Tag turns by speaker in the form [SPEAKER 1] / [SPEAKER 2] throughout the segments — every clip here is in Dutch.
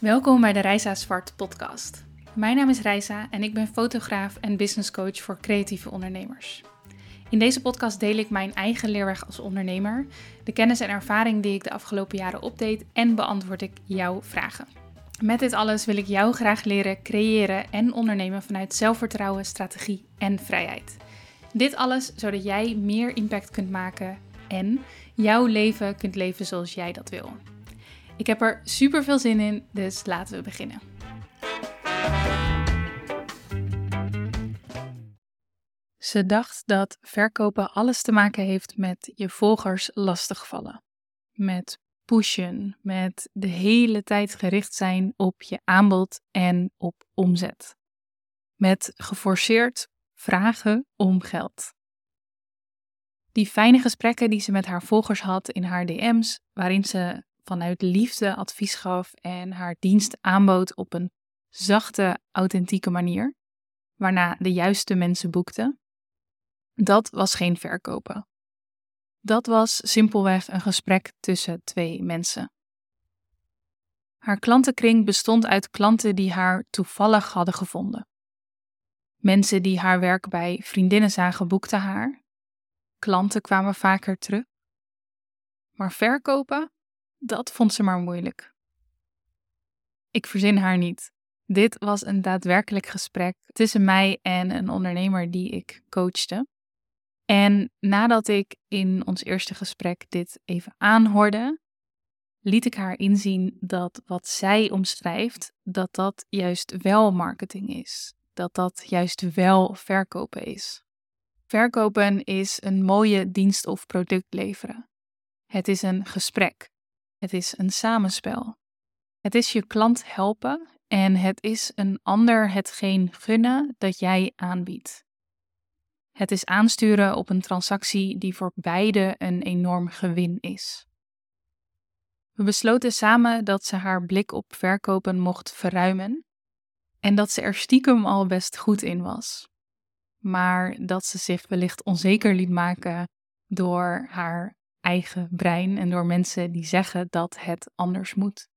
[SPEAKER 1] Welkom bij de Reisa Zwart podcast. Mijn naam is Reisa en ik ben fotograaf en business coach voor creatieve ondernemers. In deze podcast deel ik mijn eigen leerweg als ondernemer, de kennis en ervaring die ik de afgelopen jaren opdeed en beantwoord ik jouw vragen. Met dit alles wil ik jou graag leren creëren en ondernemen vanuit zelfvertrouwen, strategie en vrijheid. Dit alles zodat jij meer impact kunt maken en jouw leven kunt leven zoals jij dat wil. Ik heb er super veel zin in, dus laten we beginnen. Ze dacht dat verkopen alles te maken heeft met je volgers lastigvallen. Met pushen, met de hele tijd gericht zijn op je aanbod en op omzet. Met geforceerd vragen om geld. Die fijne gesprekken die ze met haar volgers had in haar DM's, waarin ze vanuit liefde advies gaf en haar dienst aanbood op een zachte, authentieke manier, waarna de juiste mensen boekten, dat was geen verkopen. Dat was simpelweg een gesprek tussen twee mensen. Haar klantenkring bestond uit klanten die haar toevallig hadden gevonden. Mensen die haar werk bij vriendinnen zagen boekten haar. Klanten kwamen vaker terug. Maar verkopen, dat vond ze maar moeilijk. Ik verzin haar niet. Dit was een daadwerkelijk gesprek tussen mij en een ondernemer die ik coachte. En nadat ik in ons eerste gesprek dit even aanhoorde, liet ik haar inzien dat wat zij omschrijft, dat dat juist wel marketing is. Dat dat juist wel verkopen is. Verkopen is een mooie dienst of product leveren. Het is een gesprek. Het is een samenspel. Het is je klant helpen en het is een ander hetgeen gunnen dat jij aanbiedt. Het is aansturen op een transactie die voor beide een enorm gewin is. We besloten samen dat ze haar blik op verkopen mocht verruimen en dat ze er stiekem al best goed in was. Maar dat ze zich wellicht onzeker liet maken door haar eigen brein en door mensen die zeggen dat het anders moet.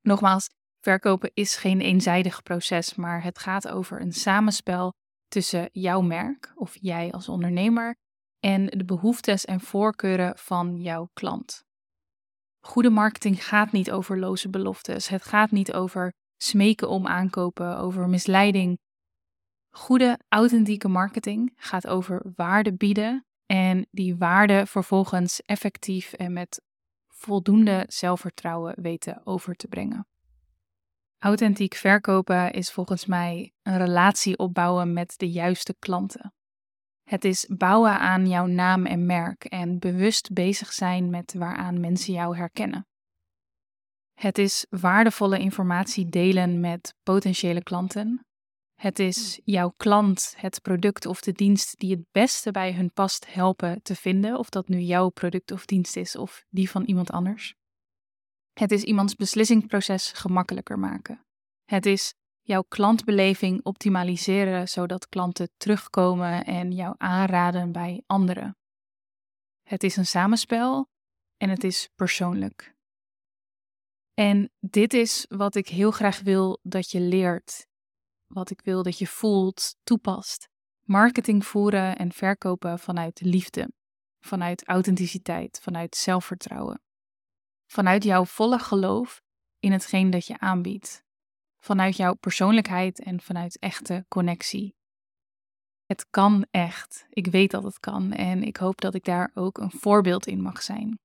[SPEAKER 1] Nogmaals, verkopen is geen eenzijdig proces, maar het gaat over een samenspel tussen jouw merk of jij als ondernemer en de behoeftes en voorkeuren van jouw klant. Goede marketing gaat niet over loze beloftes. Het gaat niet over smeken om aankopen, over misleiding. Goede, authentieke marketing gaat over waarde bieden en die waarde vervolgens effectief en met voldoende zelfvertrouwen weten over te brengen. Authentiek verkopen is volgens mij een relatie opbouwen met de juiste klanten. Het is bouwen aan jouw naam en merk en bewust bezig zijn met waaraan mensen jou herkennen. Het is waardevolle informatie delen met potentiële klanten. Het is jouw klant, het product of de dienst die het beste bij hun past helpen te vinden, of dat nu jouw product of dienst is of die van iemand anders. Het is iemands beslissingsproces gemakkelijker maken. Het is jouw klantbeleving optimaliseren zodat klanten terugkomen en jou aanraden bij anderen. Het is een samenspel en het is persoonlijk. En dit is wat ik heel graag wil dat je leert. Wat ik wil dat je voelt, toepast. Marketing voeren en verkopen vanuit liefde, vanuit authenticiteit, vanuit zelfvertrouwen vanuit jouw volle geloof in hetgeen dat je aanbiedt, vanuit jouw persoonlijkheid en vanuit echte connectie. Het kan echt. Ik weet dat het kan en ik hoop dat ik daar ook een voorbeeld in mag zijn.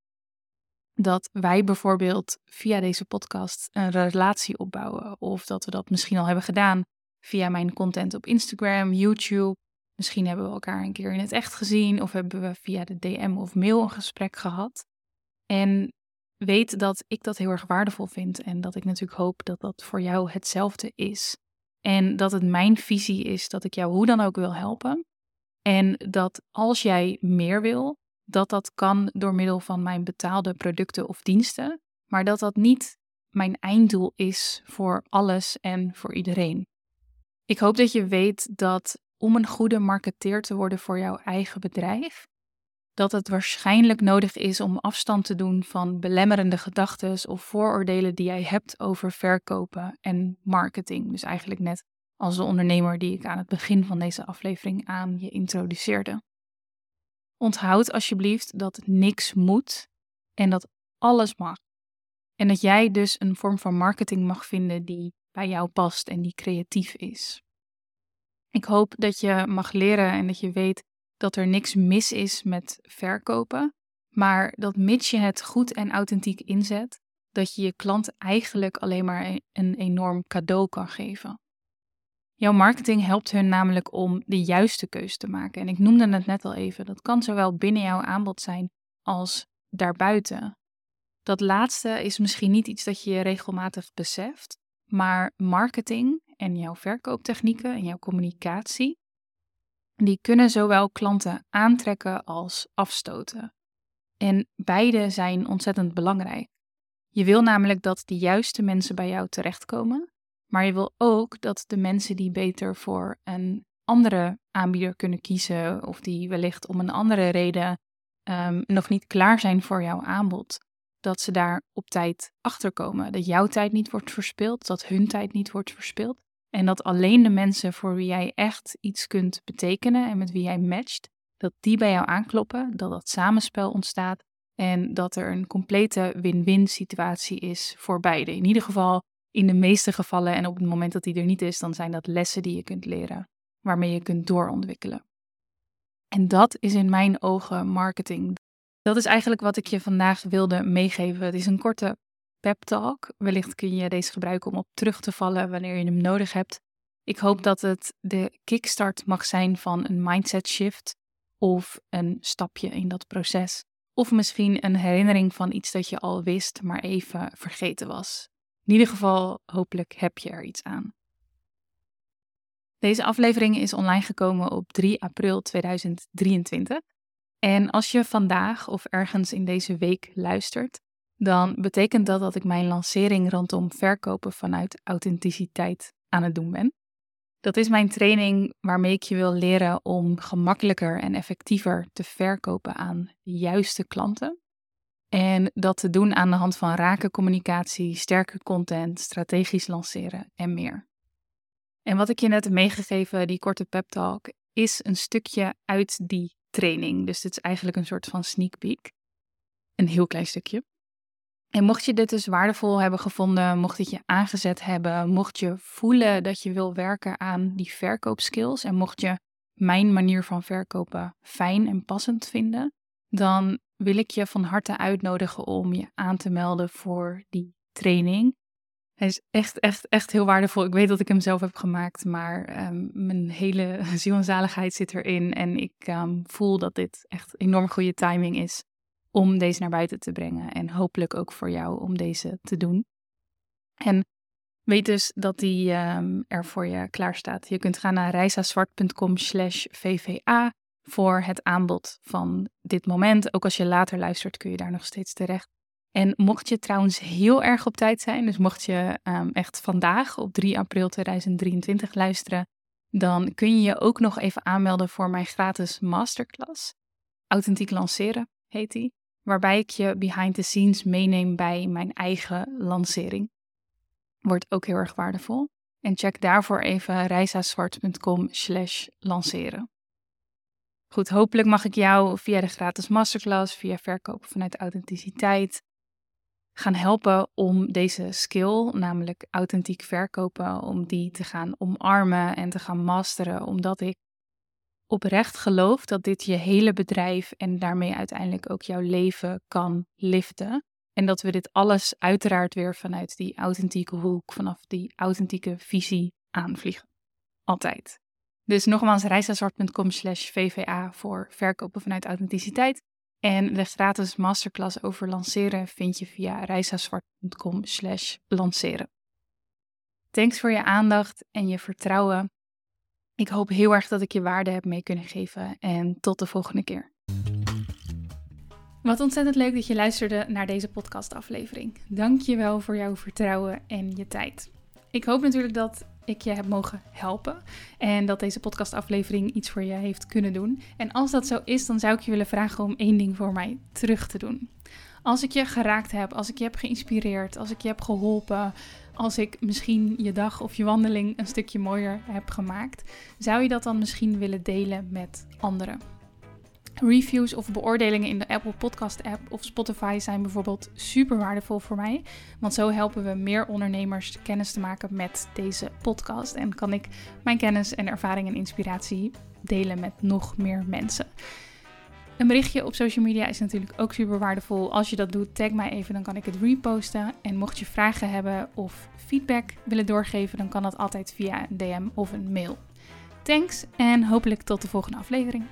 [SPEAKER 1] Dat wij bijvoorbeeld via deze podcast een relatie opbouwen, of dat we dat misschien al hebben gedaan via mijn content op Instagram, YouTube. Misschien hebben we elkaar een keer in het echt gezien, of hebben we via de DM of mail een gesprek gehad. En weet dat ik dat heel erg waardevol vind en dat ik natuurlijk hoop dat dat voor jou hetzelfde is. En dat het mijn visie is dat ik jou hoe dan ook wil helpen. En dat als jij meer wil, dat dat kan door middel van mijn betaalde producten of diensten, maar dat dat niet mijn einddoel is voor alles en voor iedereen. Ik hoop dat je weet dat om een goede marketeer te worden voor jouw eigen bedrijf, dat het waarschijnlijk nodig is om afstand te doen van belemmerende gedachten of vooroordelen die jij hebt over verkopen en marketing. Dus eigenlijk net als de ondernemer die ik aan het begin van deze aflevering aan je introduceerde. Onthoud alsjeblieft dat niks moet en dat alles mag. En dat jij dus een vorm van marketing mag vinden die bij jou past en die creatief is. Ik hoop dat je mag leren en dat je weet dat er niks mis is met verkopen, maar dat mits je het goed en authentiek inzet, dat je je klant eigenlijk alleen maar een enorm cadeau kan geven. Jouw marketing helpt hun namelijk om de juiste keuze te maken. En ik noemde het net al even, dat kan zowel binnen jouw aanbod zijn als daarbuiten. Dat laatste is misschien niet iets dat je regelmatig beseft, maar marketing en jouw verkooptechnieken en jouw communicatie, die kunnen zowel klanten aantrekken als afstoten. En beide zijn ontzettend belangrijk. Je wil namelijk dat de juiste mensen bij jou terechtkomen, maar je wil ook dat de mensen die beter voor een andere aanbieder kunnen kiezen, of die wellicht om een andere reden um, nog niet klaar zijn voor jouw aanbod, dat ze daar op tijd achter komen. Dat jouw tijd niet wordt verspild, dat hun tijd niet wordt verspild. En dat alleen de mensen voor wie jij echt iets kunt betekenen en met wie jij matcht, dat die bij jou aankloppen, dat dat samenspel ontstaat en dat er een complete win-win situatie is voor beide. In ieder geval in de meeste gevallen en op het moment dat die er niet is, dan zijn dat lessen die je kunt leren, waarmee je kunt doorontwikkelen. En dat is in mijn ogen marketing. Dat is eigenlijk wat ik je vandaag wilde meegeven. Het is een korte pep talk. Wellicht kun je deze gebruiken om op terug te vallen wanneer je hem nodig hebt. Ik hoop dat het de kickstart mag zijn van een mindset shift of een stapje in dat proces. Of misschien een herinnering van iets dat je al wist, maar even vergeten was. In ieder geval, hopelijk heb je er iets aan. Deze aflevering is online gekomen op 3 april 2023. En als je vandaag of ergens in deze week luistert, dan betekent dat dat ik mijn lancering rondom verkopen vanuit authenticiteit aan het doen ben. Dat is mijn training waarmee ik je wil leren om gemakkelijker en effectiever te verkopen aan de juiste klanten. En dat te doen aan de hand van rake communicatie, sterke content, strategisch lanceren en meer. En wat ik je net heb meegegeven, die korte pep talk, is een stukje uit die training. Dus dit is eigenlijk een soort van sneak peek. Een heel klein stukje. En mocht je dit dus waardevol hebben gevonden, mocht het je aangezet hebben, mocht je voelen dat je wil werken aan die verkoopskills en mocht je mijn manier van verkopen fijn en passend vinden, dan wil ik je van harte uitnodigen om je aan te melden voor die training. Hij is echt, echt, echt heel waardevol. Ik weet dat ik hem zelf heb gemaakt, maar um, mijn hele ziel en zaligheid zit erin. En ik um, voel dat dit echt enorm goede timing is om deze naar buiten te brengen. En hopelijk ook voor jou om deze te doen. En weet dus dat die um, er voor je klaar staat. Je kunt gaan naar reisazwart.com slash vva voor het aanbod van dit moment. Ook als je later luistert kun je daar nog steeds terecht. En mocht je trouwens heel erg op tijd zijn, dus mocht je um, echt vandaag op 3 april 2023 luisteren, dan kun je je ook nog even aanmelden voor mijn gratis masterclass. Authentiek lanceren heet die, waarbij ik je behind the scenes meeneem bij mijn eigen lancering. Wordt ook heel erg waardevol. En check daarvoor even reisazwart.com slash lanceren. Goed, hopelijk mag ik jou via de gratis masterclass, via verkopen vanuit authenticiteit, gaan helpen om deze skill, namelijk authentiek verkopen, om die te gaan omarmen en te gaan masteren, omdat ik oprecht geloof dat dit je hele bedrijf en daarmee uiteindelijk ook jouw leven kan liften. En dat we dit alles uiteraard weer vanuit die authentieke hoek, vanaf die authentieke visie aanvliegen. Altijd. Dus nogmaals, reisazwart.com slash VVA voor verkopen vanuit authenticiteit. En de gratis masterclass over lanceren vind je via reisazwart.com slash lanceren. Thanks voor je aandacht en je vertrouwen. Ik hoop heel erg dat ik je waarde heb mee kunnen geven en tot de volgende keer. Wat ontzettend leuk dat je luisterde naar deze podcastaflevering. Dank je wel voor jouw vertrouwen en je tijd. Ik hoop natuurlijk dat ik je heb mogen helpen en dat deze podcastaflevering iets voor je heeft kunnen doen. En als dat zo is, dan zou ik je willen vragen om één ding voor mij terug te doen. Als ik je geraakt heb, als ik je heb geïnspireerd, als ik je heb geholpen, als ik misschien je dag of je wandeling een stukje mooier heb gemaakt, zou je dat dan misschien willen delen met anderen? Reviews of beoordelingen in de Apple Podcast app of Spotify zijn bijvoorbeeld super waardevol voor mij. Want zo helpen we meer ondernemers kennis te maken met deze podcast. En kan ik mijn kennis en ervaring en inspiratie delen met nog meer mensen. Een berichtje op social media is natuurlijk ook super waardevol. Als je dat doet, tag mij even, dan kan ik het reposten. En mocht je vragen hebben of feedback willen doorgeven, dan kan dat altijd via een DM of een mail. Thanks en hopelijk tot de volgende aflevering.